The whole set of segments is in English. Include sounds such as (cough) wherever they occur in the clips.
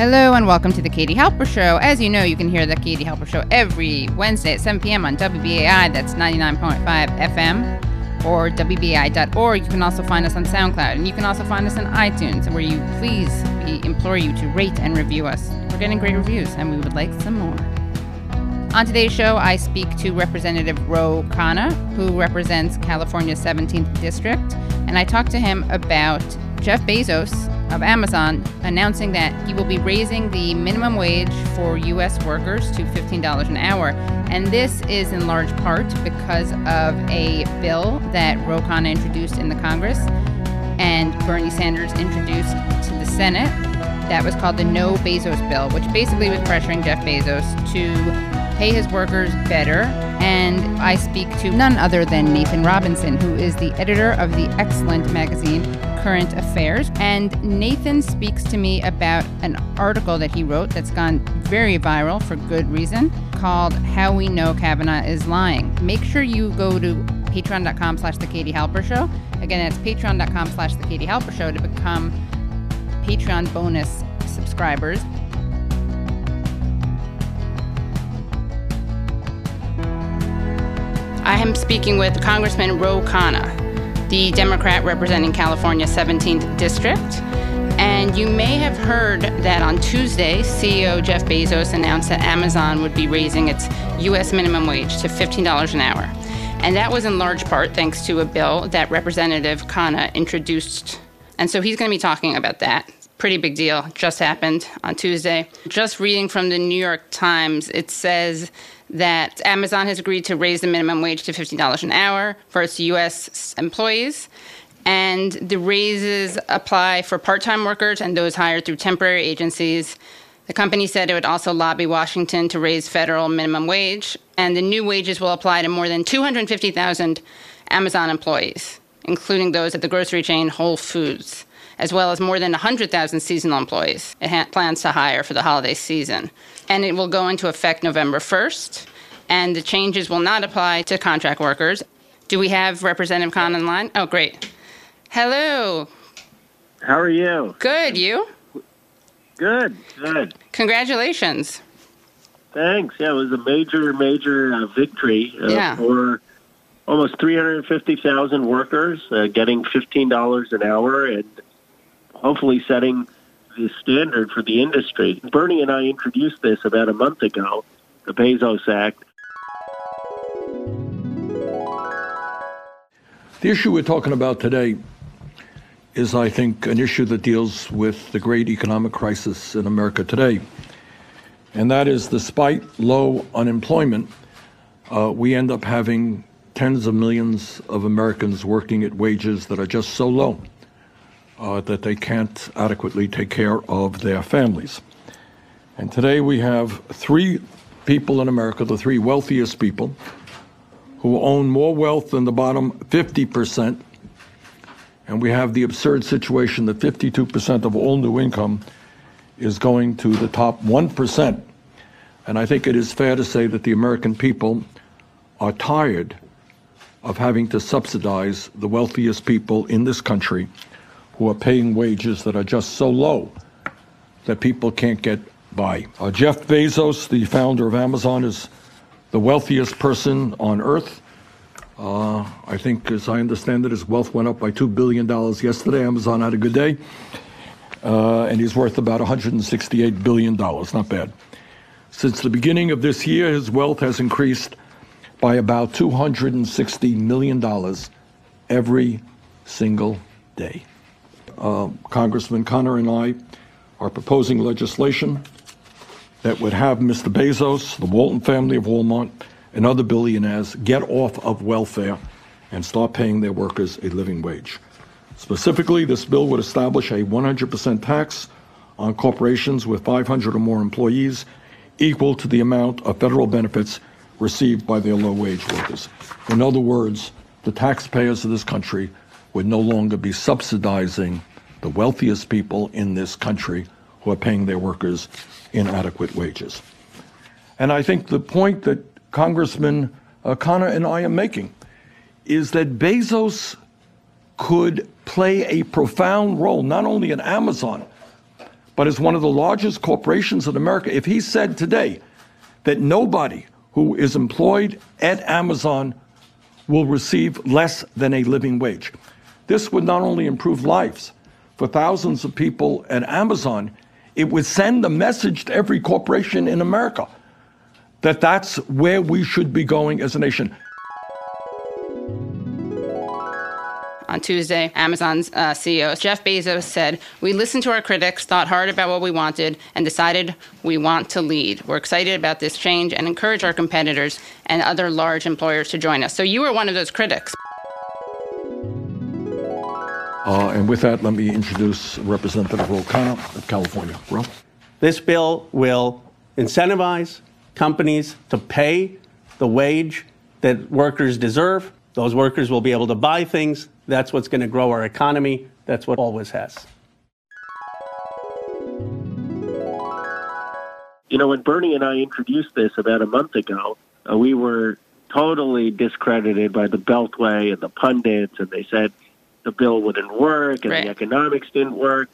Hello and welcome to the Katie Halper Show. As you know, you can hear the Katie Halper Show every Wednesday at 7 p.m. on WBAI. That's 99.5 FM or WBAI.org. You can also find us on SoundCloud and you can also find us on iTunes, where you please we implore you to rate and review us. We're getting great reviews and we would like some more. On today's show, I speak to Representative Ro Khanna, who represents California's 17th District, and I talk to him about Jeff Bezos of Amazon announcing that he will be raising the minimum wage for U.S. workers to $15 an hour. And this is in large part because of a bill that Ro introduced in the Congress and Bernie Sanders introduced to the Senate. That was called the No Bezos Bill, which basically was pressuring Jeff Bezos to pay his workers better. And I speak to none other than Nathan Robinson, who is the editor of the excellent magazine Current Affairs. And Nathan speaks to me about an article that he wrote that's gone very viral for good reason called How We Know Kavanaugh is Lying. Make sure you go to patreon.com slash the Katie Halper Show. Again, that's patreon.com slash the Katie Halper Show to become Patreon bonus subscribers. I am speaking with Congressman Ro Khanna, the Democrat representing California's 17th District. And you may have heard that on Tuesday, CEO Jeff Bezos announced that Amazon would be raising its U.S. minimum wage to $15 an hour. And that was in large part thanks to a bill that Representative Khanna introduced. And so he's going to be talking about that. Pretty big deal. Just happened on Tuesday. Just reading from the New York Times, it says that Amazon has agreed to raise the minimum wage to $15 an hour for its U.S. employees. And the raises apply for part time workers and those hired through temporary agencies. The company said it would also lobby Washington to raise federal minimum wage, and the new wages will apply to more than 250,000 Amazon employees, including those at the grocery chain Whole Foods, as well as more than 100,000 seasonal employees it ha- plans to hire for the holiday season. And it will go into effect November 1st, and the changes will not apply to contract workers. Do we have Representative Khan in line? Oh, great. Hello. How are you? Good. You? Good, good. Congratulations. Thanks. Yeah, it was a major, major uh, victory uh, Yeah. for almost 350,000 workers uh, getting $15 an hour and hopefully setting the standard for the industry. Bernie and I introduced this about a month ago, the Bezos Act. The issue we're talking about today is, I think, an issue that deals with the great economic crisis in America today. And that is, despite low unemployment, uh, we end up having tens of millions of Americans working at wages that are just so low uh, that they can't adequately take care of their families. And today we have three people in America, the three wealthiest people, who own more wealth than the bottom 50%. And we have the absurd situation that 52% of all new income is going to the top 1%. And I think it is fair to say that the American people are tired of having to subsidize the wealthiest people in this country who are paying wages that are just so low that people can't get by. Uh, Jeff Bezos, the founder of Amazon, is the wealthiest person on earth. Uh, I think, as I understand it, his wealth went up by $2 billion yesterday. Amazon had a good day. Uh, and he's worth about $168 billion. Not bad. Since the beginning of this year, his wealth has increased by about $260 million every single day. Uh, Congressman Khanna and I are proposing legislation that would have Mr. Bezos, the Walton family of Walmart, and other billionaires get off of welfare and start paying their workers a living wage. Specifically, this bill would establish a 100% tax on corporations with 500 or more employees, equal to the amount of federal benefits received by their low wage workers. In other words, the taxpayers of this country would no longer be subsidizing the wealthiest people in this country who are paying their workers inadequate wages. And I think the point that Congressman uh, Khanna and I are making is that Bezos could play a profound role, not only in Amazon, but as one of the largest corporations in America, if he said today that nobody who is employed at Amazon will receive less than a living wage, this would not only improve lives for thousands of people at Amazon, it would send a message to every corporation in America that that's where we should be going as a nation. On Tuesday, Amazon's uh, CEO Jeff Bezos said, We listened to our critics, thought hard about what we wanted, and decided we want to lead. We're excited about this change and encourage our competitors and other large employers to join us. So you were one of those critics. Uh, and with that, let me introduce Representative Ro Khanna of California. Ro? This bill will incentivize companies to pay the wage that workers deserve. Those workers will be able to buy things that's what's going to grow our economy. That's what always has. You know, when Bernie and I introduced this about a month ago, uh, we were totally discredited by the Beltway and the pundits, and they said the bill wouldn't work and right. the economics didn't work.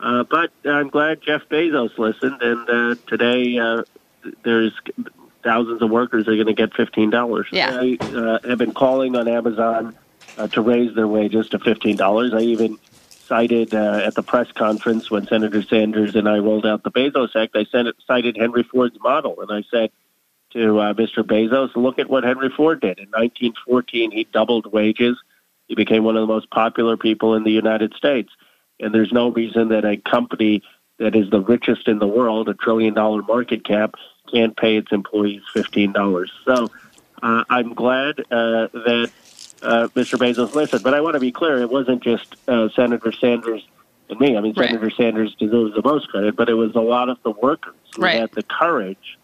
Uh, but I'm glad Jeff Bezos listened, and uh, today uh, there's thousands of workers are going to get fifteen dollars. Yeah. I uh, have been calling on Amazon uh, to raise their wages to $15. I even cited uh, at the press conference when Senator Sanders and I rolled out the Bezos Act, I cited Henry Ford's model. And I said to uh, Mr. Bezos, look at what Henry Ford did. In 1914, he doubled wages. He became one of the most popular people in the United States. And there's no reason that a company that is the richest in the world, a trillion dollar market cap, can't pay its employees $15. So uh, I'm glad uh, that uh, Mr. Bezos listened. But I want to be clear: it wasn't just uh, Senator Sanders and me. I mean, right. Senator Sanders deserves the most credit, but it was a lot of the workers who right. had the courage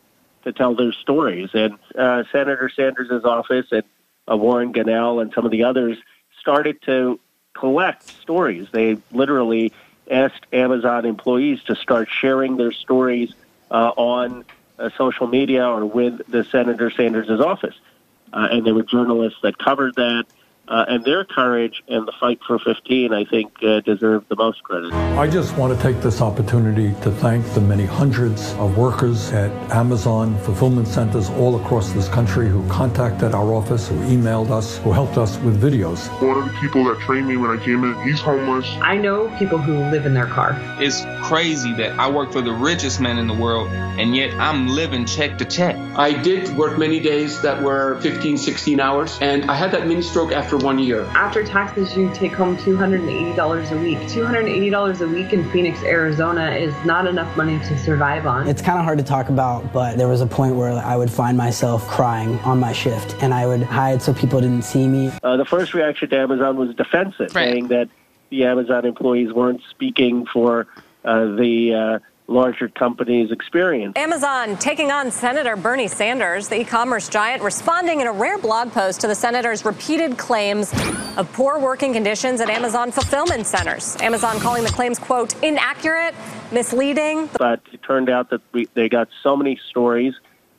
to tell their stories. And uh, Senator Sanders' office and uh, Warren Gunnels and some of the others started to collect stories. They literally asked Amazon employees to start sharing their stories uh, on uh, social media or with the Senator Sanders' office uh, and there were journalists that covered that. Uh, and their courage and the fight for 15, I think, uh, deserve the most credit. I just want to take this opportunity to thank the many hundreds of workers at Amazon fulfillment centers all across this country who contacted our office, who emailed us, who helped us with videos. One of the people that trained me when I came in, he's homeless. I know people who live in their car. It's crazy that I work for the richest man in the world, and yet I'm living check to check. I did work many days that were 15, 16 hours, and I had that mini stroke after one year. After taxes, you take home $280 a week. $280 a week in Phoenix, Arizona is not enough money to survive on. It's kind of hard to talk about, but there was a point where I would find myself crying on my shift, and I would hide so people didn't see me. Uh, the first reaction to Amazon was defensive, right. saying that the Amazon employees weren't speaking for uh, the uh, larger companies experience. Amazon taking on Senator Bernie Sanders, the e-commerce giant, responding in a rare blog post to the senator's repeated claims of poor working conditions at Amazon fulfillment centers. Amazon calling the claims, quote, inaccurate, misleading. But it turned out that we, they got so many stories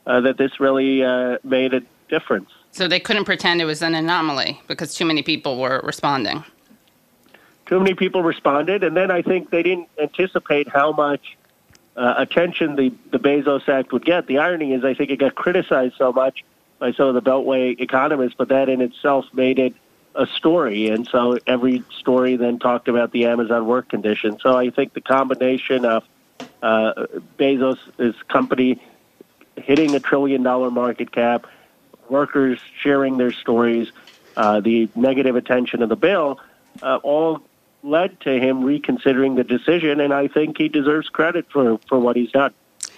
uh, that this really uh, made a difference. So they couldn't pretend it was an anomaly because too many people were responding. Too many people responded, and then I think they didn't anticipate how much uh, attention the, the Bezos Act would get. The irony is, I think it got criticized so much by some of the Beltway economists, but that in itself made it a story. And so every story then talked about the Amazon work conditions. So I think the combination of uh, Bezos' company hitting a trillion dollar market cap, workers sharing their stories, uh, the negative attention of the bill, uh, all led to him reconsidering the decision, and I think he deserves credit for, for what he's done.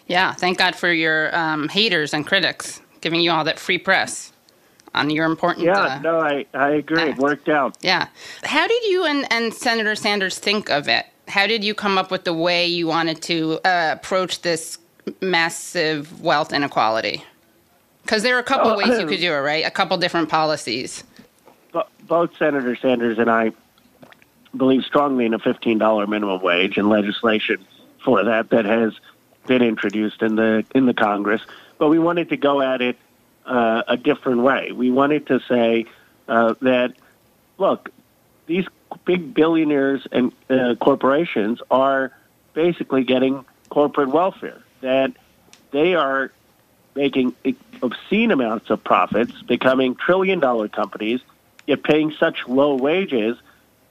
Yeah, thank God for your um, haters and critics giving you all that free press on your important. Yeah, uh, no, I, I agree. Act. It worked out. Yeah. How did you and, and Senator Sanders think of it? How did you come up with the way you wanted to uh, approach this massive wealth inequality? Because there are a couple uh, ways you could (clears throat) do it, right? A couple different policies. Both Senator Sanders and I believe strongly in a $15 minimum wage and legislation for that that has been introduced in the in the Congress. But we wanted to go at it uh, a different way. We wanted to say uh, that look, these big billionaires and uh, corporations are basically getting corporate welfare. That they are making obscene amounts of profits, becoming trillion dollar companies, yet paying such low wages,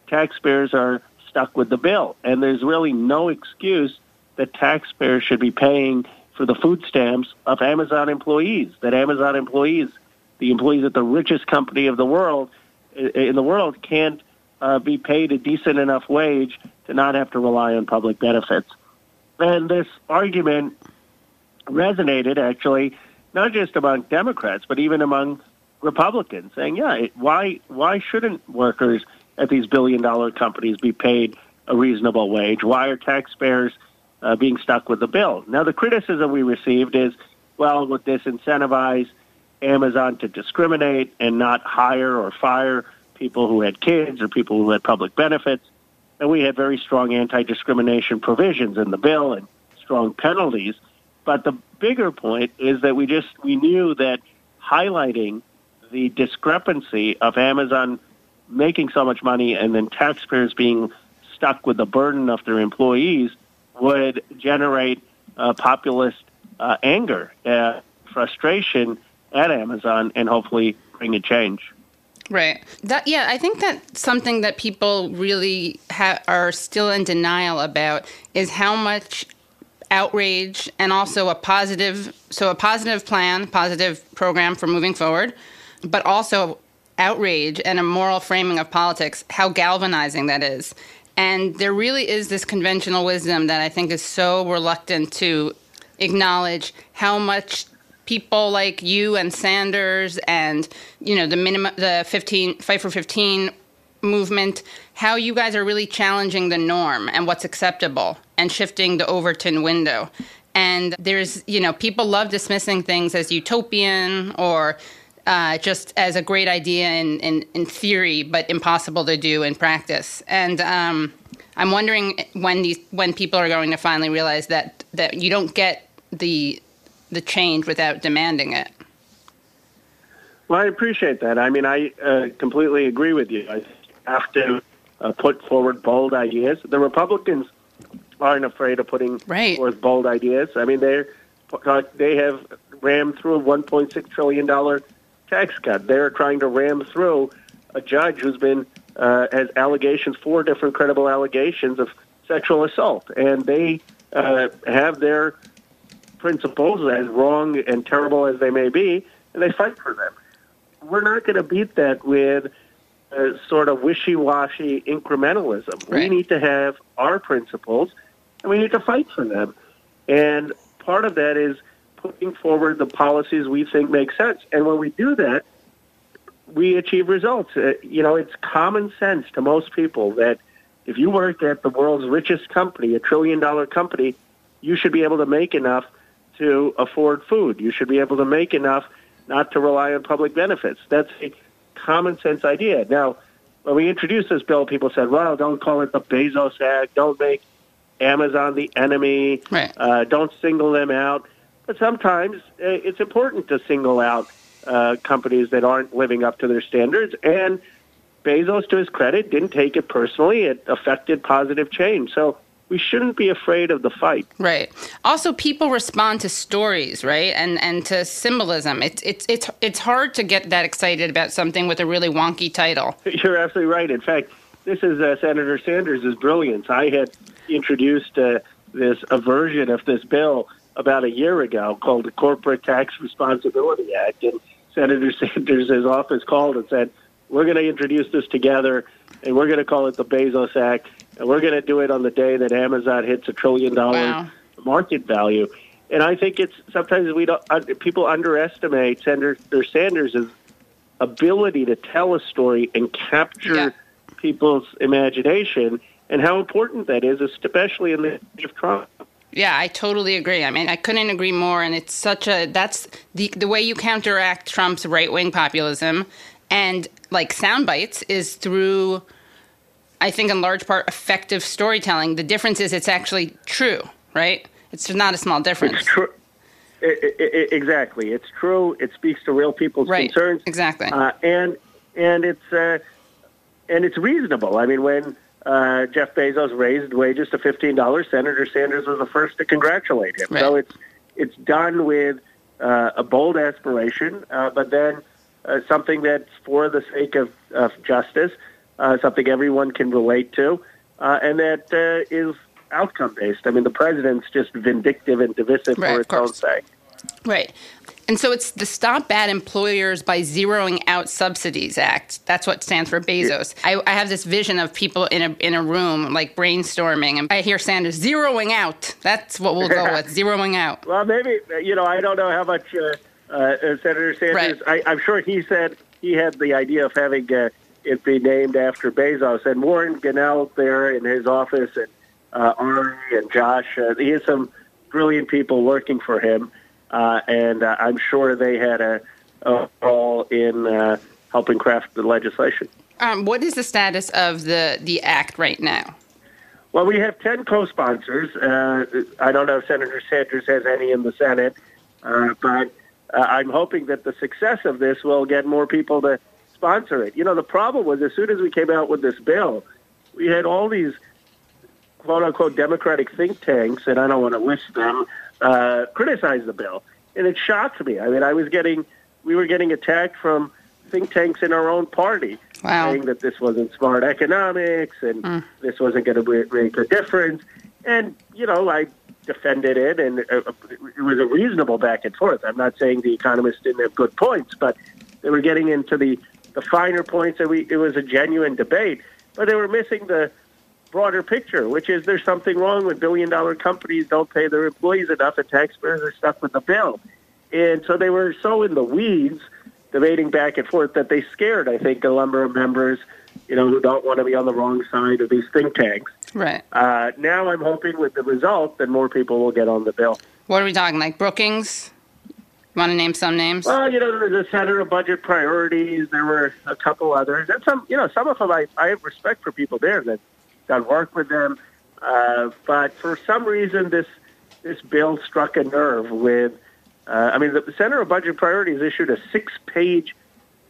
taxpayers are stuck with the bill. And there's really no excuse that taxpayers should be paying for the food stamps of Amazon employees, that Amazon employees, the employees at the richest company of the world, in the world, can't uh, be paid a decent enough wage to not have to rely on public benefits. And this argument resonated actually not just among Democrats, but even among Republicans, saying, "Yeah, why why shouldn't workers at these billion dollar companies be paid a reasonable wage? Why are taxpayers uh, being stuck with the bill?" Now, the criticism we received is, "Well, would this incentivize Amazon to discriminate and not hire or fire people who had kids or people who had public benefits?" And we had very strong anti-discrimination provisions in the bill and strong penalties. But the bigger point is that we just we knew that highlighting the discrepancy of Amazon making so much money and then taxpayers being stuck with the burden of their employees would generate uh, populist uh, anger, uh, frustration at Amazon, and hopefully bring a change. Right. That yeah, I think that something that people really ha- are still in denial about is how much outrage and also a positive so a positive plan positive program for moving forward but also outrage and a moral framing of politics how galvanizing that is and there really is this conventional wisdom that i think is so reluctant to acknowledge how much people like you and sanders and you know the minimum the 15 fight for 15 movement, how you guys are really challenging the norm and what's acceptable and shifting the Overton window. And there's, you know, people love dismissing things as utopian or uh, just as a great idea in, in, in, theory, but impossible to do in practice. And um, I'm wondering when these when people are going to finally realize that that you don't get the the change without demanding it. Well, I appreciate that. I mean, I uh, completely agree with you. I have to uh, put forward bold ideas. The Republicans aren't afraid of putting right. forth bold ideas. I mean, they they have rammed through a 1.6 trillion dollar tax cut. They're trying to ram through a judge who's been uh, has allegations, four different credible allegations of sexual assault, and they uh, have their principles, as wrong and terrible as they may be, and they fight for them. We're not going to beat that with uh, sort of wishy-washy incrementalism. Right. We need to have our principles, and we need to fight for them. And part of that is putting forward the policies we think make sense. And when we do that, we achieve results. Uh, you know, it's common sense to most people that if you work at the world's richest company, a trillion dollar company, you should be able to make enough to afford food. You should be able to make enough not to rely on public benefits. That's a common sense idea. Now, when we introduced this bill, people said, well, don't call it the Bezos Act. Don't make Amazon the enemy. Right. Uh, don't single them out. But sometimes uh, it's important to single out uh, companies that aren't living up to their standards. And Bezos, to his credit, didn't take it personally. It affected positive change. So we shouldn't be afraid of the fight. Right. Also, people respond to stories, right, and and to symbolism. It's it's it's it's hard to get that excited about something with a really wonky title. (laughs) You're absolutely right. In fact, this is uh, Senator Sanders' brilliance. I had introduced uh, this a version of this bill about a year ago called the Corporate Tax Responsibility Act, and Senator (laughs) Sanders' office called and said, "We're going to introduce this together, and we're going to call it the Bezos Act." and we're going to do it on the day that Amazon hits a trillion dollar wow. market value. And I think it's sometimes we don't people underestimate Senator Sanders' ability to tell a story and capture yeah. people's imagination, and how important that is, especially in the age of Trump. Yeah, I totally agree. I mean, I couldn't agree more. And it's such a that's the the way you counteract Trump's right wing populism and like sound bites is through I think in large part effective storytelling. The difference is it's actually true, right? It's not a small difference. It's true. It, it, exactly, it's true. It speaks to real people's right. concerns. Exactly, uh, and and it's uh, and it's reasonable. I mean, when uh, Jeff Bezos raised wages to fifteen dollars. Senator Sanders was the first to congratulate him. Right. So it's it's done with uh, a bold aspiration, uh, but then uh, something that's for the sake of, of justice, uh, something everyone can relate to, uh, and that uh, is outcome based. I mean, the president's just vindictive and divisive Right, for its own sake. Right. And so it's the Stop Bad Employers by Zeroing Out Subsidies Act. That's what stands for Bezos. I, I have this vision of people in a in a room like brainstorming, and I hear Sanders zeroing out. That's what we'll go with, (laughs) zeroing out. Well, maybe you know I don't know how much uh, uh, Senator Sanders. I, I'm sure he said he had the idea of having uh, it be named after Bezos and Warren Gunnels there in his office and uh, Ari and Josh. Uh, he has some brilliant people working for him, uh, and uh, I'm sure they had a, a role in uh, helping craft the legislation. Um, what is the status of the the act right now? Well, we have 10 co sponsors. Uh, I don't know if Senator Sanders has any in the Senate, uh, but uh, I'm hoping that the success of this will get more people to sponsor it. You know, the problem was as soon as we came out with this bill, we had all these quote unquote Democratic think tanks, and I don't want to list them, uh, criticize the bill. And it shocked me. I mean, I was getting, we were getting attacked from think tanks in our own party Wow. saying that this wasn't smart economics and this wasn't going to make a difference. And, you know, I defended it, and uh, it was a reasonable back and forth. I'm not saying the economists didn't have good points, but they were getting into the, the finer points, and we, it was a genuine debate. But they were missing the broader picture, which is there's something wrong with billion dollar companies don't pay their employees enough, and taxpayers are stuck with the bill. And so they were so in the weeds, debating back and forth, that they scared, I think, a number of members, you know, who don't want to be on the wrong side of these think tanks. Right. Uh, now I'm hoping with the result that more people will get on the bill. What are we talking? Like Brookings? You want to name some names? Well, you know, the Center of Budget Priorities. There were a couple others, and some, you know, some of them I, I have respect for people there that done work with them. Uh, but for some reason, this this bill struck a nerve with. Uh, I mean, the Center of Budget Priorities issued a six-page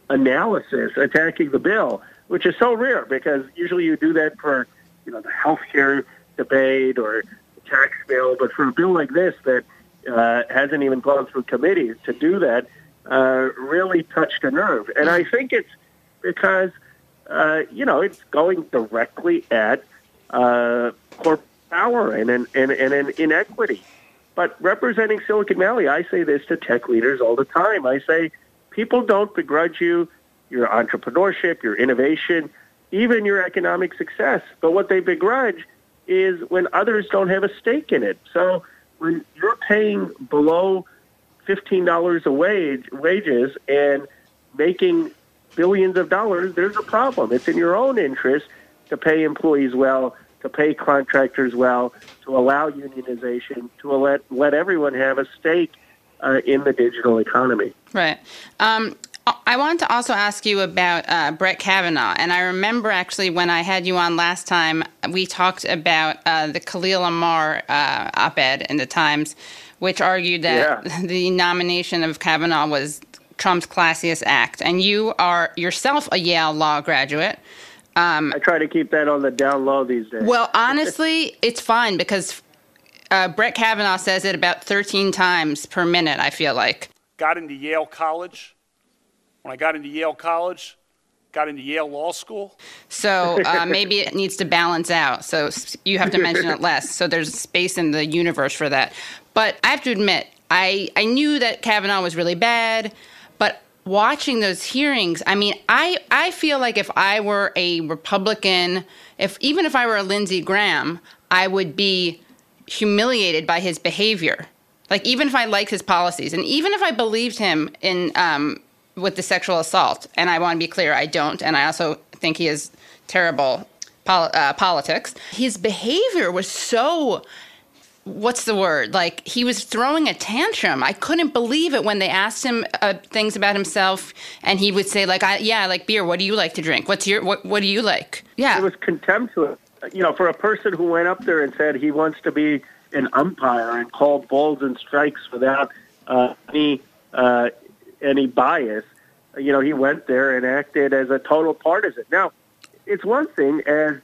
analysis attacking the bill, which is so rare because usually you do that for, you know, the healthcare debate or the tax bill, but for a bill like this that uh, hasn't even gone through committees to do that uh, really touched a nerve. And I think it's because, uh, you know, it's going directly at uh, corporate power and, and, and, and an inequity. But representing Silicon Valley, I say this to tech leaders all the time. I say, people don't begrudge you your entrepreneurship, your innovation, even your economic success. But what they begrudge is when others don't have a stake in it. So when you're paying below fifteen dollars a wage wages and making billions of dollars, there's a problem. It's in your own interest to pay employees well, to pay contractors well, to allow unionization, to let let everyone have a stake uh, in the digital economy. Right. Um, I wanted to also ask you about uh, Brett Kavanaugh. And I remember actually when I had you on last time, we talked about uh, the Akhil Amar uh, op ed in the Times, which argued that Yeah. (laughs) the nomination of Kavanaugh was Trump's classiest act. And you are yourself a Yale Law graduate. I try to keep that on the down low these days. Well, (laughs) honestly, it's fine because uh, Brett Kavanaugh says it about 13 times per minute, I feel like. got into Yale College. When I got into Yale College, got into Yale Law School. So uh, maybe it needs to balance out. So you have to mention it less. So there's space in the universe for that. But I have to admit, I, I knew that Kavanaugh was really bad, but watching those hearings, I mean, I, I feel like if I were a Republican, if even if I were a Lindsey Graham, I would be humiliated by his behavior. Like even if I liked his policies, and even if I believed him in um, with the sexual assault, and I want to be clear, I don't, and I also think he is terrible pol- uh, politics. His behavior was so. What's the word? Like he was throwing a tantrum. I couldn't believe it when they asked him uh, things about himself, and he would say, "Like, I, yeah, I like beer. What do you like to drink? What's your what? What do you like?" Yeah, it was contemptuous. You know, for a person who went up there and said he wants to be an umpire and called balls and strikes without uh, any uh, any bias, you know, he went there and acted as a total partisan. Now, it's one thing as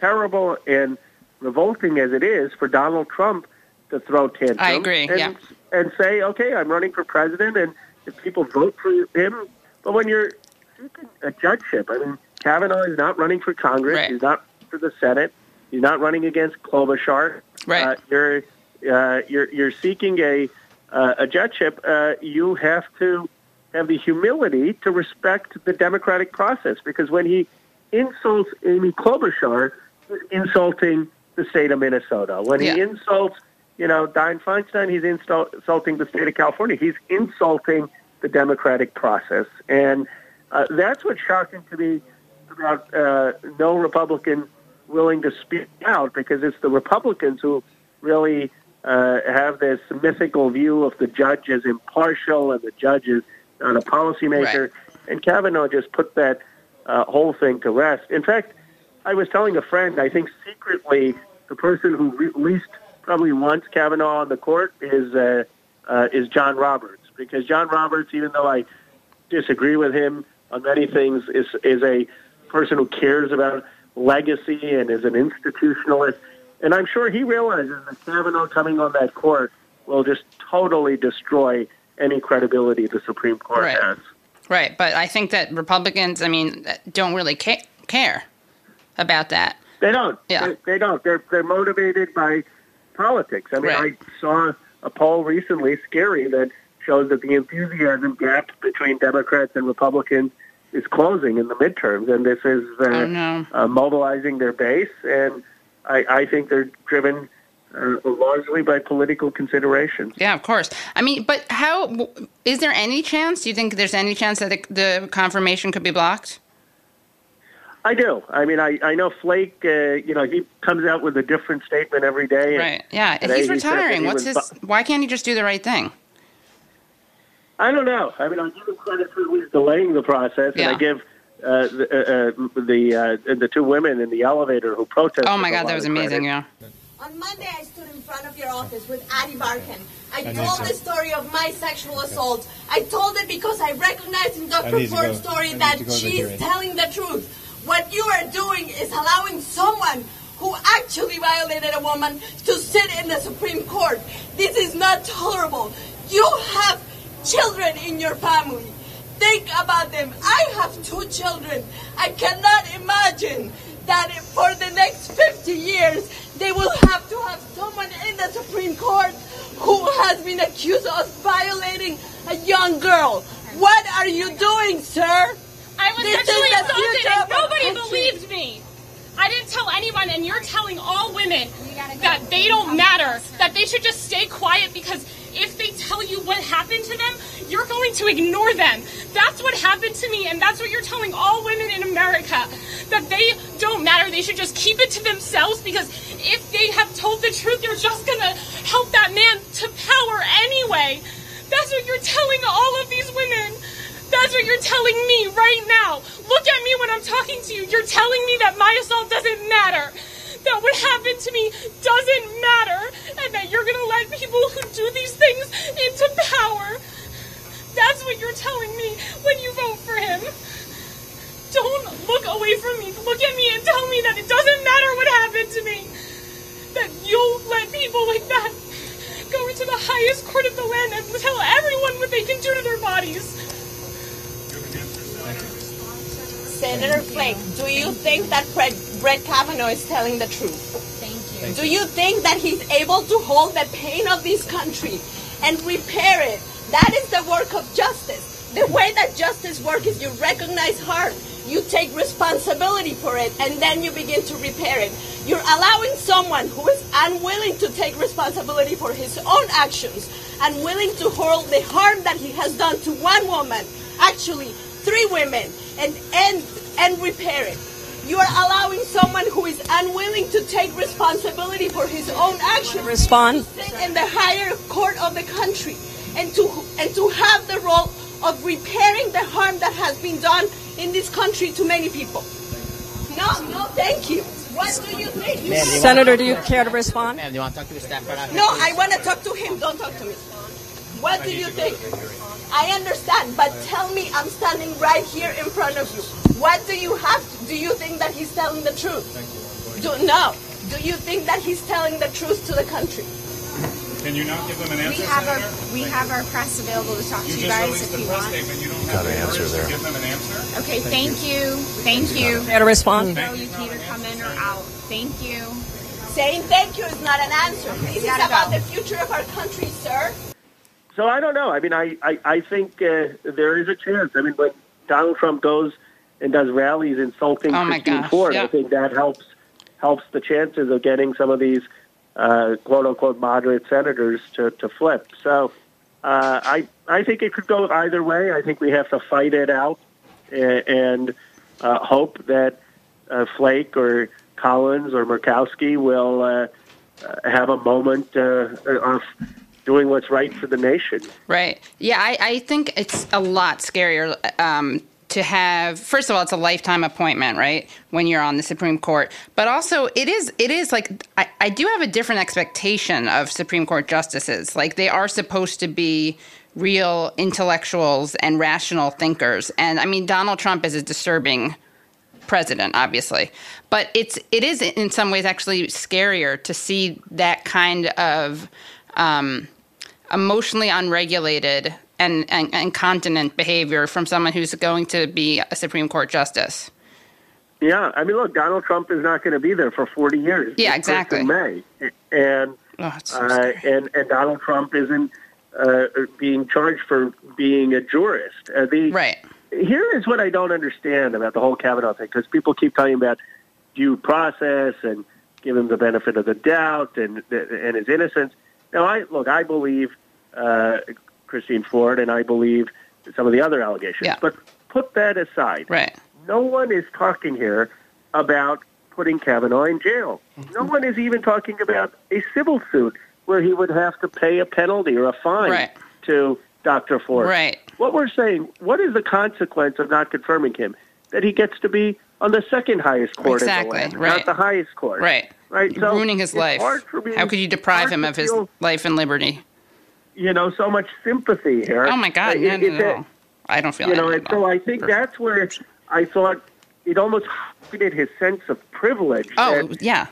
terrible and revolting as it is for Donald Trump to throw tantrums. I agree, And, yeah. and say, okay, I'm running for president, and if people vote for him, but when you're seeking a judgeship, I mean, Kavanaugh is not running for Congress. Right. He's not for the Senate. He's not running against Klobuchar. Right. Uh, you're uh, you're you're seeking a uh, a judgeship. Uh, you have to have the humility to respect the democratic process because when he insults Amy Klobuchar, he's insulting the state of Minnesota. When Yeah. he insults, you know, Dianne Feinstein, he's insult, insulting the state of California. He's insulting the democratic process, and uh, that's what's shocking to me about uh, no Republican willing to speak out because it's the Republicans who really uh, have this mythical view of the judge as impartial and the judge is not a policymaker. And Kavanaugh just put that uh, whole thing to rest. In fact, I was telling a friend, I think secretly the person who re- least probably wants Kavanaugh on the court is uh, uh, is John Roberts because John Roberts, even though I disagree with him on many things, is is a person who cares about legacy and is an institutionalist. And I'm sure he realizes that Kavanaugh coming on that court will just totally destroy any credibility the Supreme Court Right. has. Right, but I think that Republicans, I mean, don't really ca- care about that. They don't. Yeah. They, they don't. They're they're motivated by politics. I mean, Right. I saw a poll recently, scary, that shows that the enthusiasm gap between Democrats and Republicans is closing in the midterms, and this is uh, Oh, no. uh, mobilizing their base. And I, I think they're driven uh, largely by political considerations. Yeah, of course. I mean, but how is there any chance? Do you think there's any chance that the, the confirmation could be blocked? I do. I mean, I, I know Flake. Uh, you know, he comes out with a different statement every day. and Right. Yeah, today he's he retiring. he What's his? bu- Why can't he just do the right thing? I don't know. I mean, I give him credit for at least delaying the process, yeah. and I give uh, the uh, uh, the uh, the two women in the elevator who protested. Oh my God, that was amazing. credit. Yeah. On Monday, I stood in front of your office with Ady Barkan. I I told to- the story of my sexual assault. I told it because I recognized in Dr. Ford's story that to go to the she's telling the truth. What you are doing is allowing someone who actually violated a woman to sit in the Supreme Court. This is not tolerable. You have children in your family. Think about them. I have two children. I cannot imagine that for the next 50 years they will have to have someone in the Supreme Court who has been accused of violating a young girl. What are you doing, sir? I was This sexually assaulted and nobody believed me. I didn't tell anyone, and you're telling all women that they don't matter, that they should just stay quiet because if they tell you what happened to them, you're going to ignore them. That's what happened to me, and that's what you're telling all women in America that they don't matter. They should just keep it to themselves because if they have told the truth, you're just going to help that man to power anyway. That's what you're telling all of these women. That's what you're telling me right now. Look at me when I'm talking to you. You're telling me that my assault doesn't matter. That what happened to me doesn't matter. And that you're gonna let people who do these things into power. That's what you're telling me when you vote for him. Don't look away from me. Look at me and tell me that it doesn't matter what happened to me. That you'll let people like that go into the highest court of the land and tell everyone what they can do to their bodies. Senator Flake, do you think that Brett, Brett Kavanaugh is telling the truth? Thank you. Do you think that he's able to hold the pain of this country and repair it? That is the work of justice. The way that justice works is you recognize harm, you take responsibility for it, and then you begin to repair it. You're allowing someone who is unwilling to take responsibility for his own actions, unwilling to hold the harm that he has done to one woman, actually three women, and end and repair it. You are allowing someone who is unwilling to take responsibility for his own actions Respond. to sit in the higher court of the country and to and to have the role of repairing the harm that has been done in this country to many people. No, no, thank you. What do you think? You Senator, do you care to respond? Ma'am, do you want to talk to the staff no, I want to talk to him. Don't talk to me. What do you think? I understand, but tell me, I'm standing right here in front of you. What do you have? Do you think that he's telling the truth? Do, no. Do you think that he's telling the truth to the country? Can you not give them an answer, We have Senator? our we have our press available to talk You to you just guys released if the you press want. statement. You don't Got have an answer there. give them an answer? Okay, thank you. Thank you. Got a response? No, you can either come in or out. Thank you. Saying thank you is not an answer. This is about go. the future of our country, sir. So I don't know. I mean, I, I, I think uh, there is a chance. I mean, when Donald Trump goes and does rallies insulting Oh, Christine gosh, Ford, yeah. I think that helps helps the chances of getting some of these uh, quote unquote moderate senators to, to flip. So uh, I I think it could go either way. I think we have to fight it out and, and uh, hope that uh, Flake or Collins or Murkowski will uh, uh, have a moment uh, of doing what's right for the nation. Right. Yeah, I, I think it's a lot scarier um, to have. First of all, it's a lifetime appointment, right? When you're on the Supreme Court, but also it is it is like I, I do have a different expectation of Supreme Court justices. Like they are supposed to be real intellectuals and rational thinkers, and I mean Donald Trump is a disturbing president obviously but it's it is in some ways actually scarier to see that kind of um, emotionally unregulated and, and, and continent behavior from someone who's going to be a Supreme Court justice. Yeah, I mean, look, Donald Trump is not going to be there for 40 years. Yeah, exactly. May, and Oh, so uh, and and Donald Trump isn't uh, being charged for being a jurist. Uh, the, right. Here is what I don't understand about the whole Kavanaugh thing, because people keep talking about due process and give him the benefit of the doubt and and his innocence. Now, I look, I believe uh, Christine Ford, and I believe some of the other allegations. Yeah. But put that aside. Right. No one is talking here about putting Kavanaugh in jail. No (laughs) one is even talking about a civil suit where he would have to pay a penalty or a fine Right. to Dr. Ford. Right. What we're saying, what is the consequence of not confirming him? That he gets to be on the second highest court Exactly, in the land, right. not the highest court. Right. Right. So Ruining his life. hard for me- How could you deprive him of his feel, life and liberty? You know, so much sympathy here. Oh my God! It- No, no, it's no. I don't feel you know, that and so I think that's where I thought it almost heightened his sense of privilege. Oh that, yeah.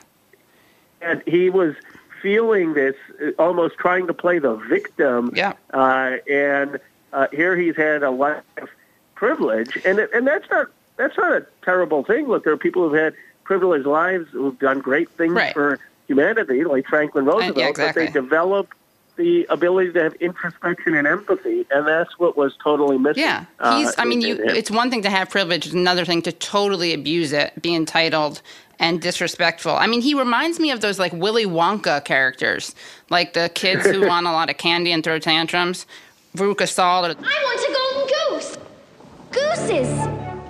and he was feeling this, uh, almost trying to play the victim. Yeah. Uh, and uh, here he's had a life of privilege, and and that's not that's not a terrible thing. Look, there are people who've had privileged lives who've done great things Right. for humanity, like Franklin Roosevelt, exactly. but they develop the ability to have introspection and empathy, and that's what was totally missing. Yeah, uh. I mean, in- you. in. It's one thing to have privilege; it's another thing to totally abuse it, be entitled and disrespectful. I mean, he reminds me of those like Willy Wonka characters, like the kids who (laughs) want a lot of candy and throw tantrums. Veruca Salt. Or, I want a golden goose. Gooses.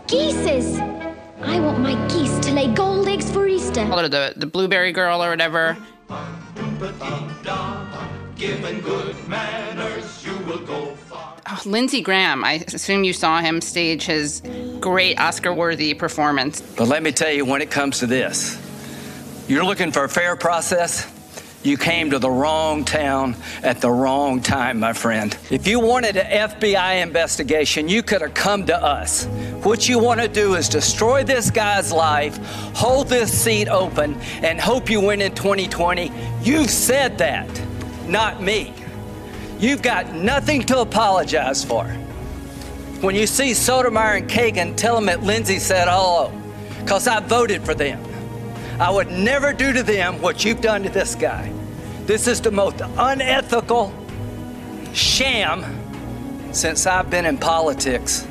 Geeses. I want my geese to lay gold eggs for Easter. or the the Blueberry Girl or whatever. Given good manners, you will go far. Oh, Lindsey Graham. I assume you saw him stage his great Oscar-worthy performance. But let me tell you, when it comes to this, you're looking for a fair process. You came to the wrong town at the wrong time, my friend. If you wanted an FBI investigation, you could have come to us. What you want to do is destroy this guy's life, hold this seat open, and hope you win in 2020. You've said that, not me. You've got nothing to apologize for. When you see Sotomayor and Kagan, tell them that Lindsey said hello, because I voted for them. I would never do to them what you've done to this guy. This is the most unethical sham since I've been in politics.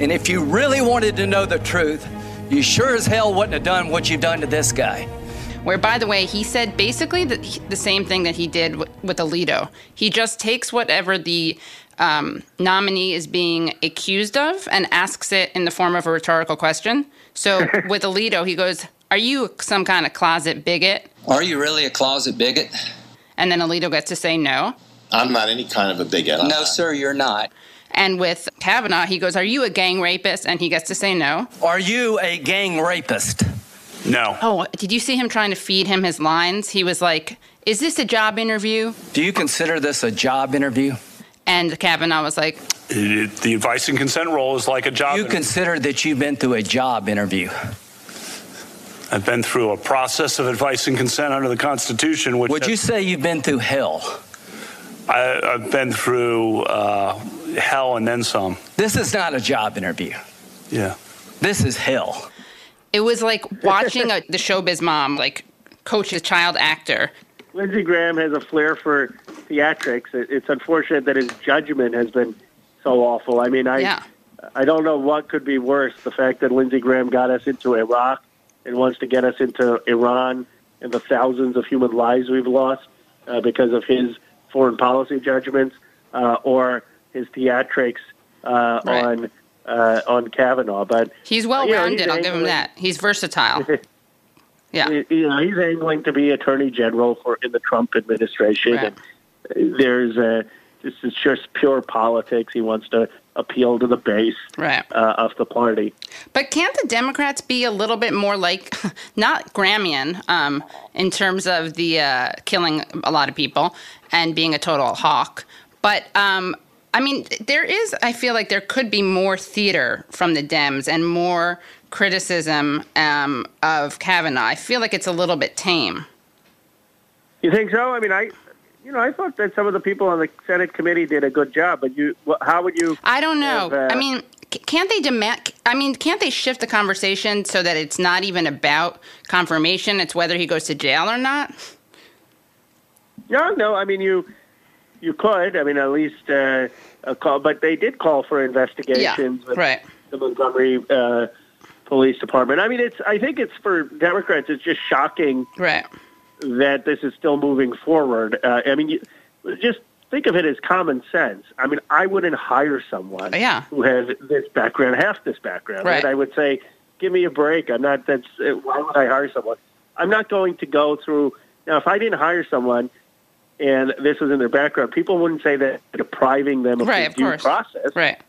And if you really wanted to know the truth, you sure as hell wouldn't have done what you've done to this guy. Where, by the way, he said basically the, the same thing that he did with, with Alito. He just takes whatever the um, nominee is being accused of and asks it in the form of a rhetorical question. So (laughs) with Alito, he goes, Are you some kind of closet bigot? Are you really a closet bigot? And then Alito gets to say no. I'm not any kind of a bigot. No, sir, you're not. And with Kavanaugh, he goes, Are you a gang rapist? And he gets to say no. Are you a gang rapist? No. Oh, did you see him trying to feed him his lines? He was like, Is this a job interview? Do you consider this a job interview? And Kavanaugh was like, It- it- the advice and consent role is like a job. You interview. consider that you've been through a job interview. I've been through a process of advice and consent under the Constitution. Which Would you say you've been through hell? I, I've been through uh, hell and then some. This is not a job interview. Yeah. This is hell. It was like watching a, the showbiz mom like coach a child actor. Lindsey Graham has a flair for theatrics. It- It's unfortunate that his judgment has been so awful. I mean, I Yeah. I don't know what could be worse: the fact that Lindsey Graham got us into Iraq and wants to get us into Iran and the thousands of human lives we've lost uh, because of his foreign policy judgments, uh, or his theatrics uh, Right. on uh, on Kavanaugh. But He's well Yeah, rounded. he's I'll give him that. He's versatile. (laughs) Yeah. you know, he's angling to be attorney general for in the Trump administration, Right. and there's a this is just pure politics. He wants to appeal to the base Right. uh, of the party. But can't the Democrats be a little bit more like, (laughs) not Gramian, um, in terms of the uh, killing a lot of people and being a total hawk? But um, I mean, there is. I feel like there could be more theater from the Dems and more criticism um, of Kavanaugh. I feel like it's a little bit tame. You think so? I mean, I, you know, I thought that some of the people on the Senate committee did a good job. But you, how would you? I don't know. have, uh, I mean, can't they demand? I mean, can't they shift the conversation so that it's not even about confirmation? It's whether he goes to jail or not. No, no. I mean, you, you could. I mean, at least uh, a call. But they did call for investigations. with right. The Montgomery uh, Police Department. I mean, it's. I think it's for Democrats. It's just shocking. Right. That this is still moving forward. Uh, I mean, you, just think of it as common sense. I mean, I wouldn't hire someone Yeah. who has this background, half this background. Right. I would say, give me a break. I'm not. That's uh, why would I hire someone? I'm not going to go through. Now, if I didn't hire someone and this was in their background, people wouldn't say that depriving them of Right, the of due course. process. Right.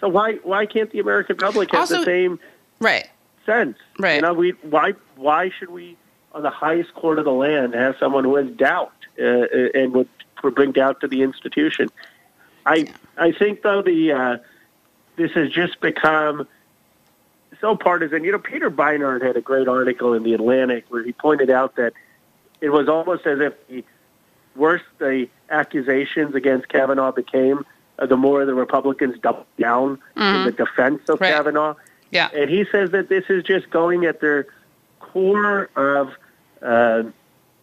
So why why can't the American public have Also- the same Right. sense? Right. You know, we why why should we on the highest court of the land has someone who has doubt uh, uh, and would bring doubt to the institution? I I think though the uh, this has just become so partisan. You know, Peter Beinart had a great article in the Atlantic where he pointed out that it was almost as if the worse the accusations against Kavanaugh became, uh, the more the Republicans doubled down in Mhm. the defense of Right. Kavanaugh. Yeah. And he says that this is just going at their core of uh,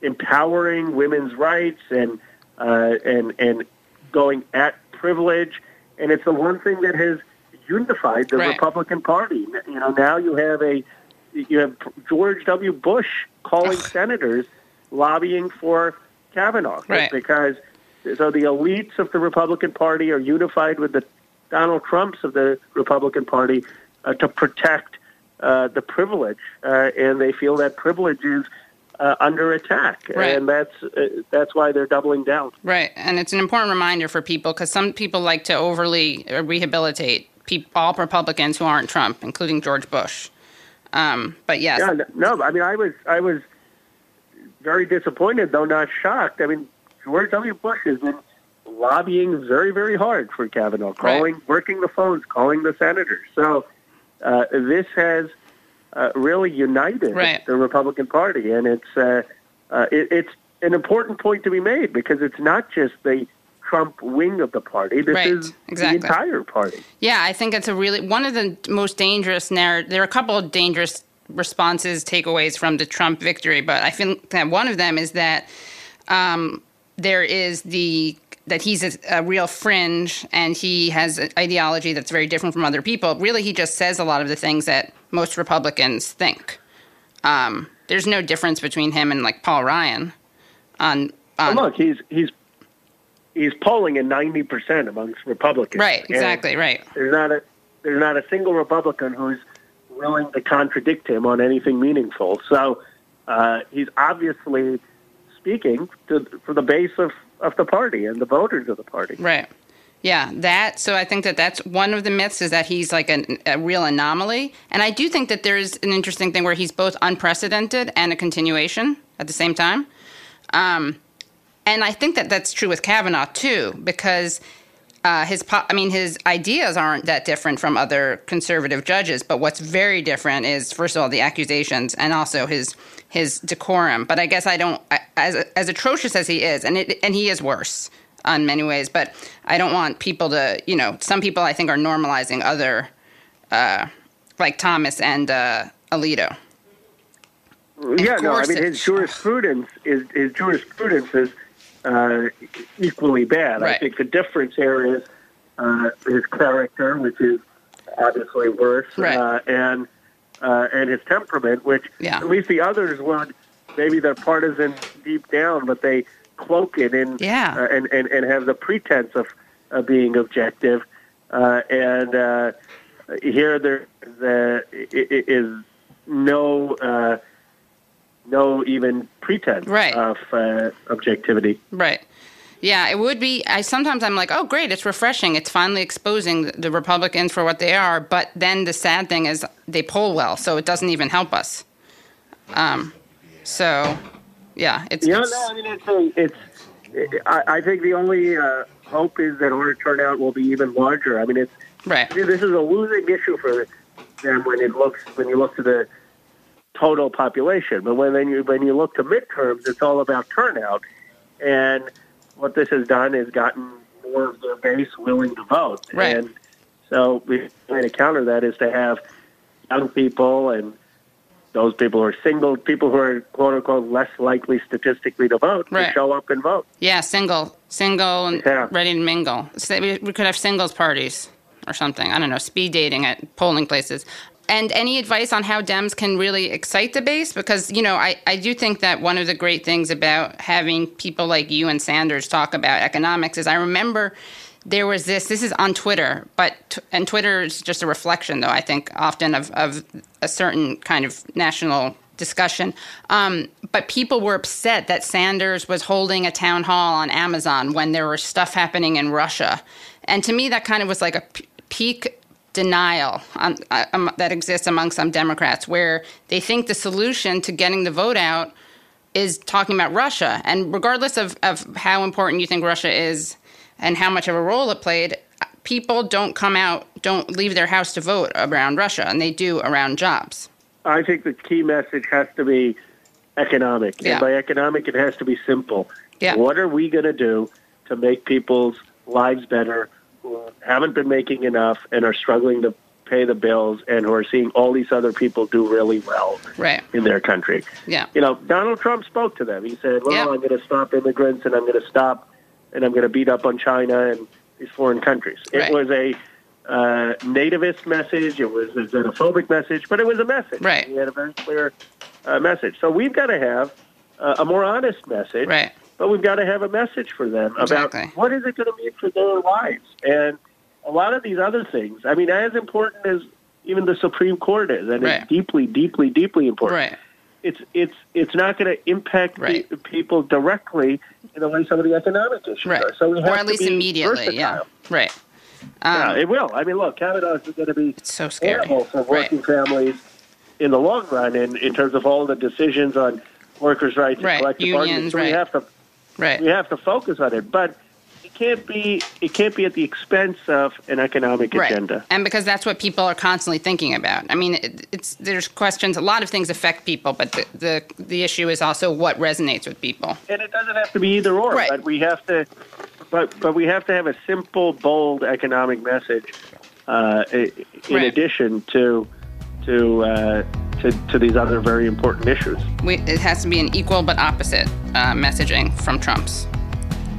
empowering women's rights and uh, and and going at privilege, and it's the one thing that has unified the Right. Republican Party. You know, now you have a you have George W. Bush calling senators lobbying for Kavanaugh Right. because so the elites of the Republican Party are unified with the Donald Trumps of the Republican Party uh, to protect uh, the privilege, uh, and they feel that privilege is uh, under attack, Right. and that's uh, that's why they're doubling down. Right, and it's an important reminder for people because some people like to overly uh, rehabilitate peop all Republicans who aren't Trump, including George Bush. Um, but yes, Yeah, no, I mean, I was I was very disappointed, though not shocked. I mean, George W. Bush has been lobbying very, very hard for Kavanaugh, calling, working the phones, calling the senators. So uh, this has uh, really united Right. the Republican Party, and it's uh, uh, it, it's an important point to be made because it's not just the Trump wing of the party. This Right, is exactly. the entire party. Yeah, I think it's a really one of the most dangerous narrative. There are a couple of dangerous responses, takeaways from the Trump victory, but I think that one of them is that um, there is the that he's a, a real fringe and he has an ideology that's very different from other people. Really, he just says a lot of the things that most Republicans think. Um, there's no difference between him and like Paul Ryan. On, on Well, look, he's he's he's polling at ninety percent amongst Republicans. right, exactly, right. There's not a there's not a single Republican who's willing to contradict him on anything meaningful. So uh, he's obviously speaking to for the base of, of the party and the voters of the party. Right. Yeah, that. So I think that that's one of the myths is that he's like an, a real anomaly. And I do think that there's an interesting thing where he's both unprecedented and a continuation at the same time. Um, and I think that that's true with Kavanaugh too, because uh, his, po- I mean, his ideas aren't that different from other conservative judges. But what's very different is, first of all, the accusations and also his his decorum. But I guess I don't, as as atrocious as he is, and it, and he is worse in many ways. But I don't want people to, you know, some people I think are normalizing other, uh, like Thomas and uh, Alito. Yeah, no, I mean his jurisprudence is his jurisprudence is uh, equally bad. Right. I think the difference here is uh, his character, which is obviously worse, Right. uh, and uh, and his temperament, which Yeah. at least the others would maybe they're partisan deep down, but they cloak it in Yeah. uh, and, and and have the pretense of, of being objective, uh, and uh, here there the, is no. Uh, no even pretense Right. of uh, objectivity. Right. Yeah, it would be. I sometimes I'm like, oh, great, it's refreshing. It's finally exposing the Republicans for what they are. But then the sad thing is they poll well, so it doesn't even help us. Um, so, yeah, it's, Yeah, it's- no, I mean it's a, it's. I, I think the only uh, hope is that our turnout will be even larger. I mean, it's right. This is a losing issue for them when it looks when you look to the total population. But when then you when you look to midterms, it's all about turnout. And what this has done is gotten more of their base willing to vote. Right. And so we the way to counter that is to have young people and those people who are single, people who are quote unquote less likely statistically to vote, Right. to show up and vote. yeah, single, single, and Yeah. ready to mingle. So we, we could have singles parties or something. I don't know, speed dating at polling places. And any advice on how Dems can really excite the base? Because, you know, I, I do think that one of the great things about having people like you and Sanders talk about economics is I remember there was this, this is on Twitter, but, and Twitter is just a reflection, though, I think, often of, of a certain kind of national discussion. Um, but people were upset that Sanders was holding a town hall on Amazon when there was stuff happening in Russia. And to me, that kind of was like a p- peak denial um, uh, um, that exists among some Democrats, where they think the solution to getting the vote out is talking about Russia. And regardless of, of how important you think Russia is and how much of a role it played, people don't come out, don't leave their house to vote around Russia, and they do around jobs. I think the key message has to be economic. Yeah. And by economic, it has to be simple. Yeah. What are we going to do to make people's lives better haven't been making enough and are struggling to pay the bills and who are seeing all these other people do really well Right. in their country? Yeah. You know, Donald Trump spoke to them. He said, well, Yeah. I'm going to stop immigrants and I'm going to stop and I'm going to beat up on China and these foreign countries. It Right. was a uh, nativist message. It was a xenophobic message, but it was a message. Right. He had a very clear uh, message. So we've got to have uh, a more honest message. Right. But we've got to have a message for them Exactly. about what is it going to mean for their lives. And a lot of these other things, I mean, as important as even the Supreme Court is, and Right. it's deeply, deeply, deeply important Right. it's it's it's not going to impact Right. the people directly in the way some of the economic issues Right. are. So we have Or at to least be immediately. versatile. Yeah. Right. yeah, Um, it will. I mean, look, Kavanaugh is going to be so scary. terrible for working families in the long run, in in terms of all the decisions on workers' rights Right. and collective bargaining. So right. we have to Right. we have to focus on it, but it can't be it can't be at the expense of an economic Right. agenda. And because that's what people are constantly thinking about. I mean, it, it's there's questions. A lot of things affect people, but the, the the issue is also what resonates with people. and it doesn't have to be either or. Right. But we have to, but but we have to have a simple, bold economic message. Uh, in Right. addition to to, uh, to to these other very important issues. We, it has to be an equal but opposite uh, messaging from Trump's,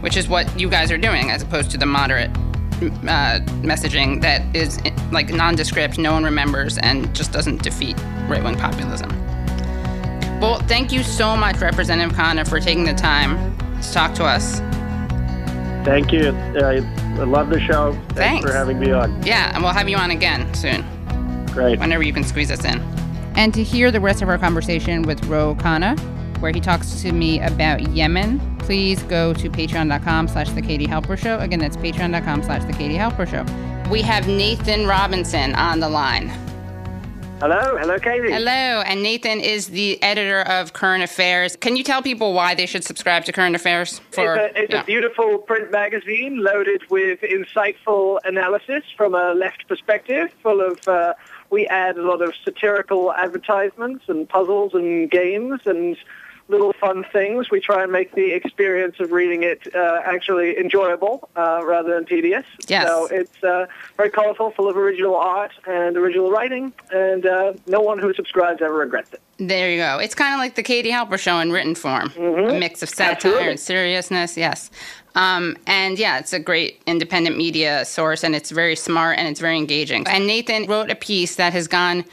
which is what you guys are doing, as opposed to the moderate uh, messaging that is like nondescript, no one remembers, and just doesn't defeat right wing populism. Well, thank you so much, Representative Khanna, for taking the time to talk to us. Thank you. I, I love the show. Thanks, Thanks. for having me on. Yeah, and we'll have you on again soon. Great. Whenever you can squeeze us in. And to hear the rest of our conversation with Ro Khanna, where he talks to me about Yemen, please go to patreon.com slash the Katie Halper Show. Again, that's patreon.com slash the Katie Halper Show. We have Nathan Robinson on the line. Hello, hello, Katie. Hello, and Nathan is the editor of Current Affairs. Can you tell people why they should subscribe to Current Affairs? For it's a, it's yeah. a beautiful print magazine loaded with insightful analysis from a left perspective, full of. Uh, we add a lot of satirical advertisements and puzzles and games and little fun things. We try and make the experience of reading it uh, actually enjoyable uh, rather than tedious. Yes. So it's uh, very colorful, full of original art and original writing, and uh, no one who subscribes ever regrets it. There you go. It's kind of like the Katie Halper show in written form. Mm-hmm. A mix of satire Absolutely. and seriousness, yes. Um, and yeah, it's a great independent media source, and it's very smart and it's very engaging. And Nathan wrote a piece that has gone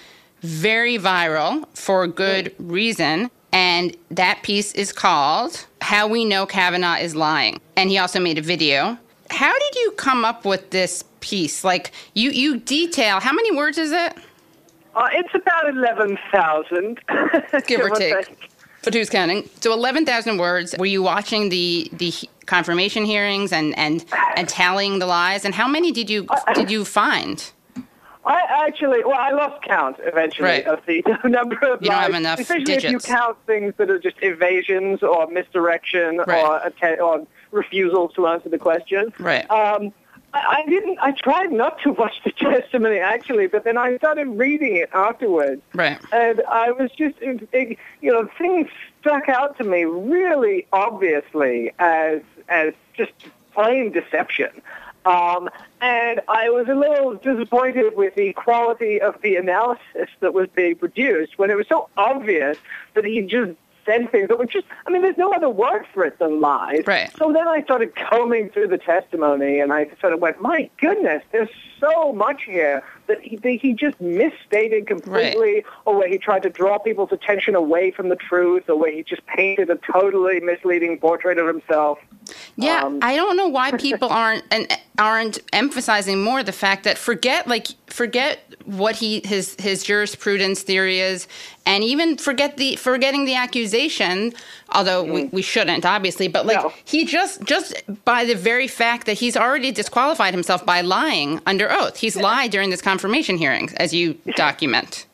very viral for good reason. And that piece is called How We Know Kavanaugh is Lying. And he also made a video. How did you come up with this piece? Like, you, you detail, how many words is it? Uh, it's about 11,000. (laughs) give or take. For who's counting? So eleven thousand words. Were you watching the the confirmation hearings and and and tallying the lies? And how many did you did you find? I actually, well, I lost count eventually Right. of the (laughs) number of You don't have enough especially if you count things that are just evasions or misdirection or, atta- or refusals to answer the question. Right. Um, I, I didn't. I tried not to watch the (laughs) testimony actually, but then I started reading it afterwards, Right. and I was just, it, it- you know, things stuck out to me really obviously as as just plain deception. Um, and I was a little disappointed with the quality of the analysis that was being produced when it was so obvious that he just said things that were just, I mean, there's no other word for it than lies. Right. So then I started combing through the testimony and I sort of went, my goodness, there's so much here that he, that he just misstated completely or where he tried to draw people's attention away from the truth or where he just painted a totally misleading portrait of himself. Yeah, Um, I don't know why (laughs) people aren't and aren't emphasizing more the fact that forget like forget what he his his jurisprudence theory is, and even forget the forgetting the accusation. Although we, we shouldn't obviously, but like he just just by the very fact that he's already disqualified himself by lying under oath, he's lied during this confirmation hearings, as you document.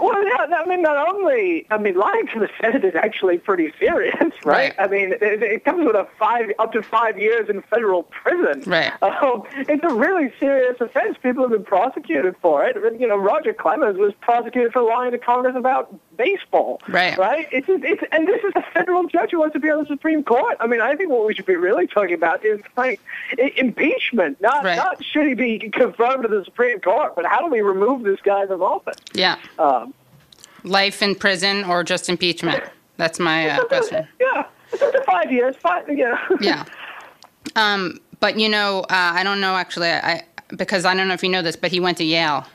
Well, yeah, I mean, not only, I mean, lying to the Senate is actually pretty serious, (laughs) right? Right. I mean, it, it comes with a five, up to five years in federal prison. Right. Um, it's a really serious offense. People have been prosecuted for it. You know, Roger Clemens was prosecuted for lying to Congress about baseball. Right. Right? It's, it's, and this is a federal judge who wants to be on the Supreme Court. I mean, I think what we should be really talking about is like i- impeachment, not, Right. not should he be confirmed to the Supreme Court, but how do we remove this guy from office? Yeah. Um, Life in prison or just impeachment? That's my uh, question. Yeah, it's up to five years. Five, yeah. (laughs) Yeah. Um, but you know, uh, I don't know actually. I because I don't know if you know this, but he went to Yale,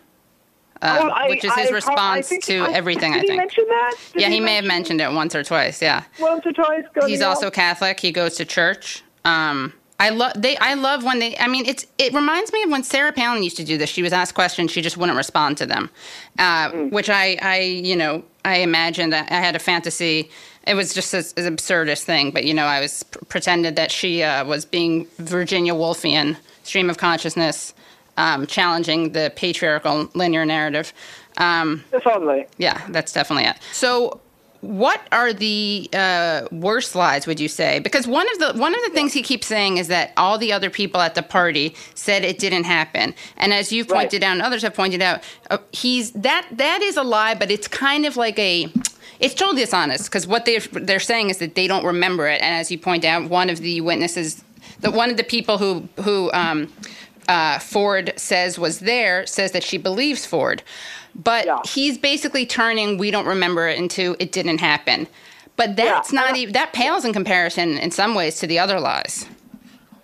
uh, I- which is his I- I response think- to I- everything. did I he think. mention that? Did yeah, he he, may have mentioned it once or twice. Yeah. Once or twice. He's also Catholic. He goes to church. Um, I love they. I love when they. I mean, it's. It reminds me of when Sarah Palin used to do this. She was asked questions, she just wouldn't respond to them, uh, Mm. which I, I, you know, I imagined that I had a fantasy. It was just as, absurd as absurdist thing, but you know, I was pr- pretended that she uh, was being Virginia Woolfian, stream of consciousness, um, challenging the patriarchal linear narrative. Um, Totally. yeah, that's definitely it. So, what are the uh, worst lies? Would you say? Because one of the one of the things he keeps saying is that all the other people at the party said it didn't happen, and as you've pointed out and others have pointed out, uh, he's that that is a lie, but it's kind of like a it's totally dishonest because what they they're saying is that they don't remember it, and as you point out, one of the witnesses, the one of the people who who um, uh, Ford says was there says that she believes Ford, but he's basically turning we don't remember it into it didn't happen. But that's not even that pales in comparison in some ways to the other lies.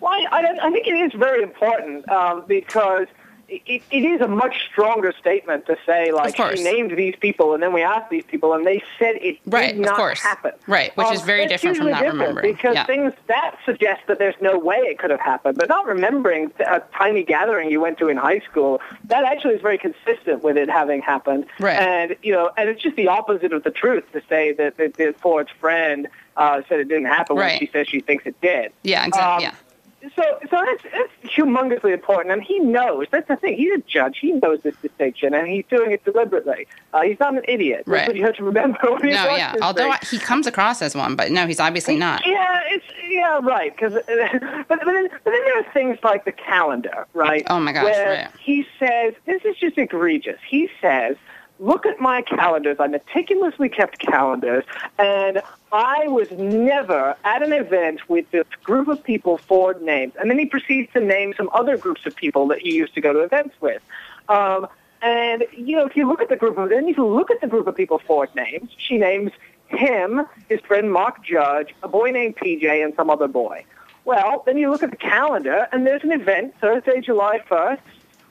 Well, I, I, I think it is very important um, because it, it is a much stronger statement to say, like, she named these people, and then we asked these people, and they said it Right, did of not course. happen. Right, which Um, is very different from not different remembering. Because Yeah. things that suggest that there's no way it could have happened, but not remembering a tiny gathering you went to in high school, that actually is very consistent with it having happened. Right. And, you know, and it's just the opposite of the truth to say that, that, that Ford's friend uh, said it didn't happen when she says she thinks it did. Yeah, exactly. Um, yeah. So so that's, that's humongously important, and he knows. That's the thing. He's a judge. He knows this distinction, and he's doing it deliberately. Uh, he's not an idiot. That's Right. what you have to remember. (laughs) No, yeah. Although. I, he comes across as one, but no, he's obviously not. Yeah, it's yeah, right. Because (laughs) but, but then but then there are things like the calendar, right? Oh, my gosh, Where right. he says this is just egregious. He says, "Look at my calendars. I meticulously kept calendars, and I was never at an event with this group of people Ford names." And then he proceeds to name some other groups of people that he used to go to events with. Um, and you know, if you look at the group of then if you look at the group of people Ford names, she names him, his friend Mark Judge, a boy named PJ, and some other boy. Well, then you look at the calendar, and there's an event Thursday, July 1st,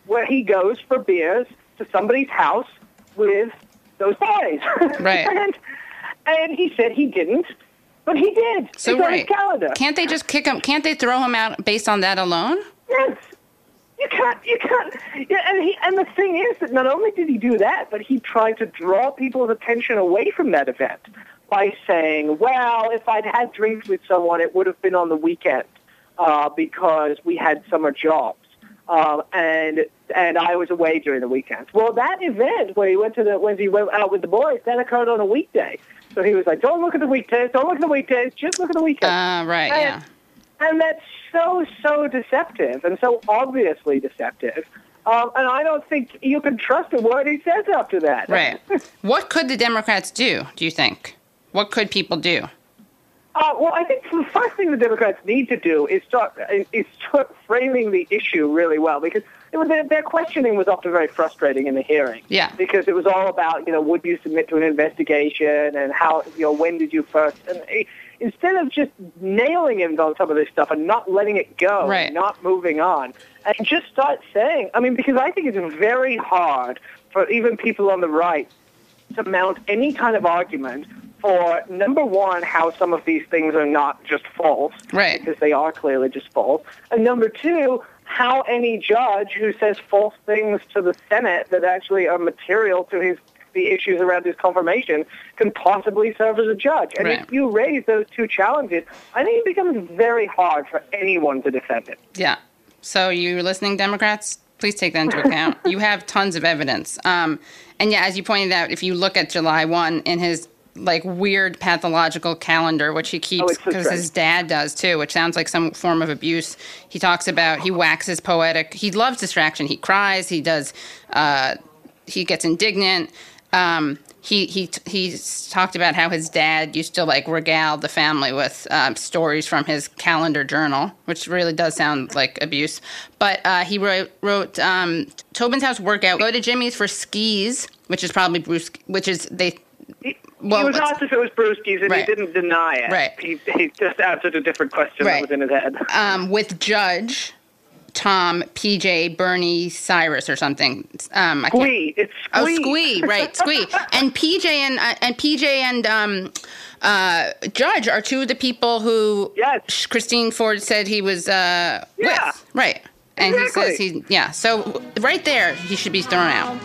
where he goes for beers to somebody's house with those boys. (laughs) Right. and, and he said he didn't, but he did. So it's right. calendar. Can't they just kick him? Can't they throw him out based on that alone? Yes. You can't. You can't. Yeah, and he. And the thing is that not only did he do that, but he tried to draw people's attention away from that event by saying, "Well, if I'd had drinks with someone, it would have been on the weekend uh, because we had summer jobs." Um, and and I was away during the weekends. Well, that event where he went to the when he went out with the boys, that occurred on a weekday. So he was like, "Don't look at the weekdays. Don't look at the weekdays. Just look at the weekends." Uh, right. And- Yeah. and that's so so deceptive and so obviously deceptive. Um, and I don't think you can trust a word he says after that. Right. (laughs) what could the Democrats do? Do you think? What could people do? Uh, well, I think the first thing the Democrats need to do is start is start framing the issue really well because was, their, questioning was often very frustrating in the hearing. Yeah. Because it was all about you know would you submit to an investigation and how you know when did you first and instead of just nailing him on some of this stuff and not letting it go, Right. not moving on, and just start saying. I mean, because I think it's very hard for even people on the right to mount any kind of argument for number one, how some of these things are not just false, right? Because they are clearly just false, and number two, how any judge who says false things to the Senate that actually are material to his the issues around his confirmation can possibly serve as a judge. And Right. if you raise those two challenges, I think it becomes very hard for anyone to defend it. Yeah. So you're listening, Democrats? Please take that into account. (laughs) you have tons of evidence. Um, and yeah, as you pointed out, if you look at July 1 in his like weird pathological calendar, which he keeps it's so because his dad does too, which sounds like some form of abuse. He talks about he waxes poetic. He loves distraction. He cries. He does. Uh, he gets indignant. Um, he he he's talked about how his dad used to like regale the family with um, stories from his calendar journal, which really does sound like abuse. But uh, he wrote wrote um, Tobin's house workout. Go to Jimmy's for skis, which is probably Bruce, which is they. Well, he was asked if it was Brewski's, and Right. he didn't deny it. Right. He, he just answered a different question Right. that was in his head. um, with Judge, Tom, PJ, Bernie, Cyrus, or something. Um, I can't- Squee. It's Oh, Squee. Squee, right, Squee. (laughs) and PJ and uh, and PJ and um, uh, Judge are two of the people who yes. Christine Ford said he was uh, Yeah. with. Right. And Exactly. he says he yeah. So right there he should be thrown out.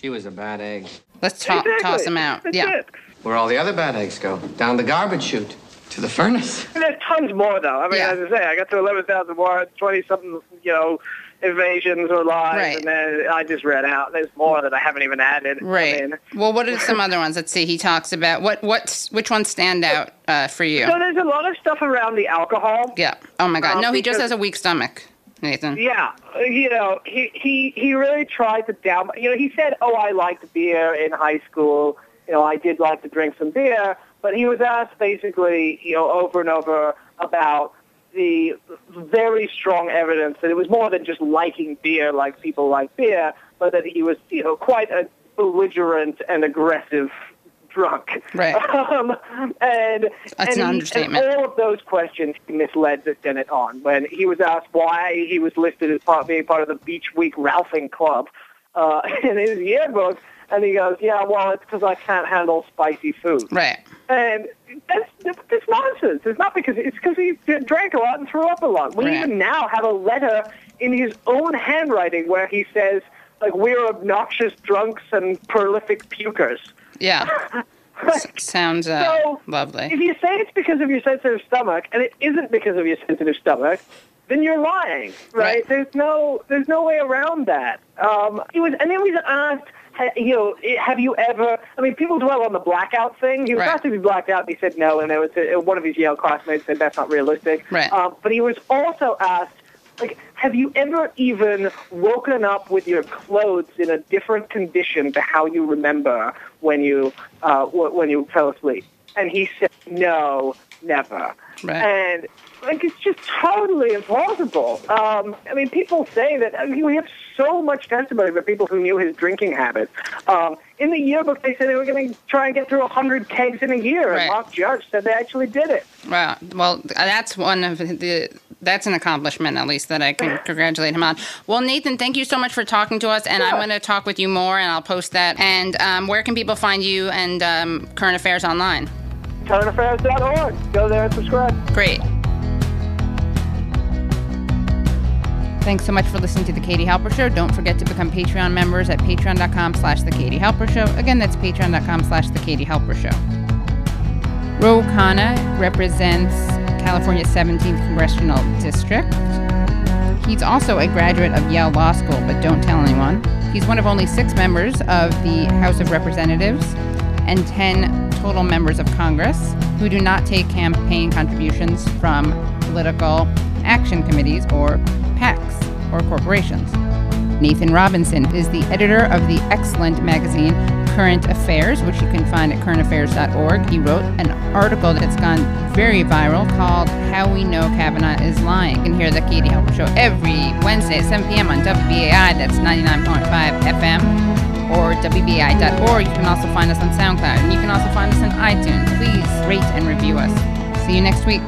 She was a bad egg. Let's to- Exactly. toss him out. That's yeah. it. Where all the other bad eggs go? Down the garbage chute. To the furnace. (laughs) And there's tons more, though. I mean, as I say, I got to 11,000 words, 20 something, you know, invasions or lies, Right. and then I just read out. There's more that I haven't even added. Right. I mean, Well, what are some other ones? Let's see. He talks about what what's which ones stand out uh, for you? So there's a lot of stuff around the alcohol. Yeah. Oh my God. Um, no, he just has a weak stomach, Nathan. Yeah, you know, he he he really tried to down. You know, he said, "Oh, I liked beer in high school. You know, I did like to drink some beer." But he was asked basically, you know, over and over about the very strong evidence that it was more than just liking beer, like people like beer, but that he was, you know, quite a belligerent and aggressive drunk. Right. (laughs) Um, and That's and an he- understatement. And all of those questions he misled the Senate on when he was asked why he was listed as part, being part of the Beach Week Ralphing Club uh, (laughs) in his yearbook, and he goes, "Yeah, well, it's because I can't handle spicy food." Right. And that's, that's, that's nonsense. It's not because it's because he drank a lot and threw up a lot. We Right. even now have a letter in his own handwriting where he says, like, we're obnoxious drunks and prolific pukers. Yeah. (laughs) Sounds uh, So, lovely. If you say it's because of your sensitive stomach and it isn't because of your sensitive stomach, then you're lying, right? There's no there's no way around that. Um, he was, and then he was asked, ha- you know, have you ever? I mean, people dwell on the blackout thing. He was asked if he blacked out, and he said no, and there was a, one of his Yale classmates said that's not realistic. Right. Um, but he was also asked. Like, have you ever even woken up with your clothes in a different condition to how you remember when you uh, when you fell asleep? And he said, no, never. Right. And like it's just totally implausible. Um, I mean, people say that I mean, we have so much testimony from people who knew his drinking habits. Um, in the yearbook, they said they were going to try and get through 100 kegs in a year, Right. and Mark Judge said they actually did it. Wow. Well, that's one of the. That's an accomplishment, at least, that I can (laughs) congratulate him on. Well, Nathan, thank you so much for talking to us, and I'm going to talk with you more, and I'll post that. And um, where can people find you and um, current affairs online? Currentaffairs.org. Go there and subscribe. Great. Thanks so much for listening to The Katie Halper Show. Don't forget to become Patreon members at patreon.com slash The Katie Halper Show. Again, that's patreon.com slash The Katie Halper Show. Ro Khanna represents California's 17th Congressional District. He's also a graduate of Yale Law School, but don't tell anyone. He's one of only six members of the House of Representatives and 10 total members of Congress who do not take campaign contributions from political action committees or PACs or corporations. Nathan Robinson is the editor of the excellent magazine Current Affairs, which you can find at currentaffairs.org. He wrote an article that's gone very viral called How We Know Kavanaugh is Lying. You can hear The Katie Halper Show every Wednesday at 7 p.m. on WBAI, that's 99.5 FM, or WBAI.org. You can also find us on SoundCloud, and you can also find us on iTunes. Please rate and review us. See you next week.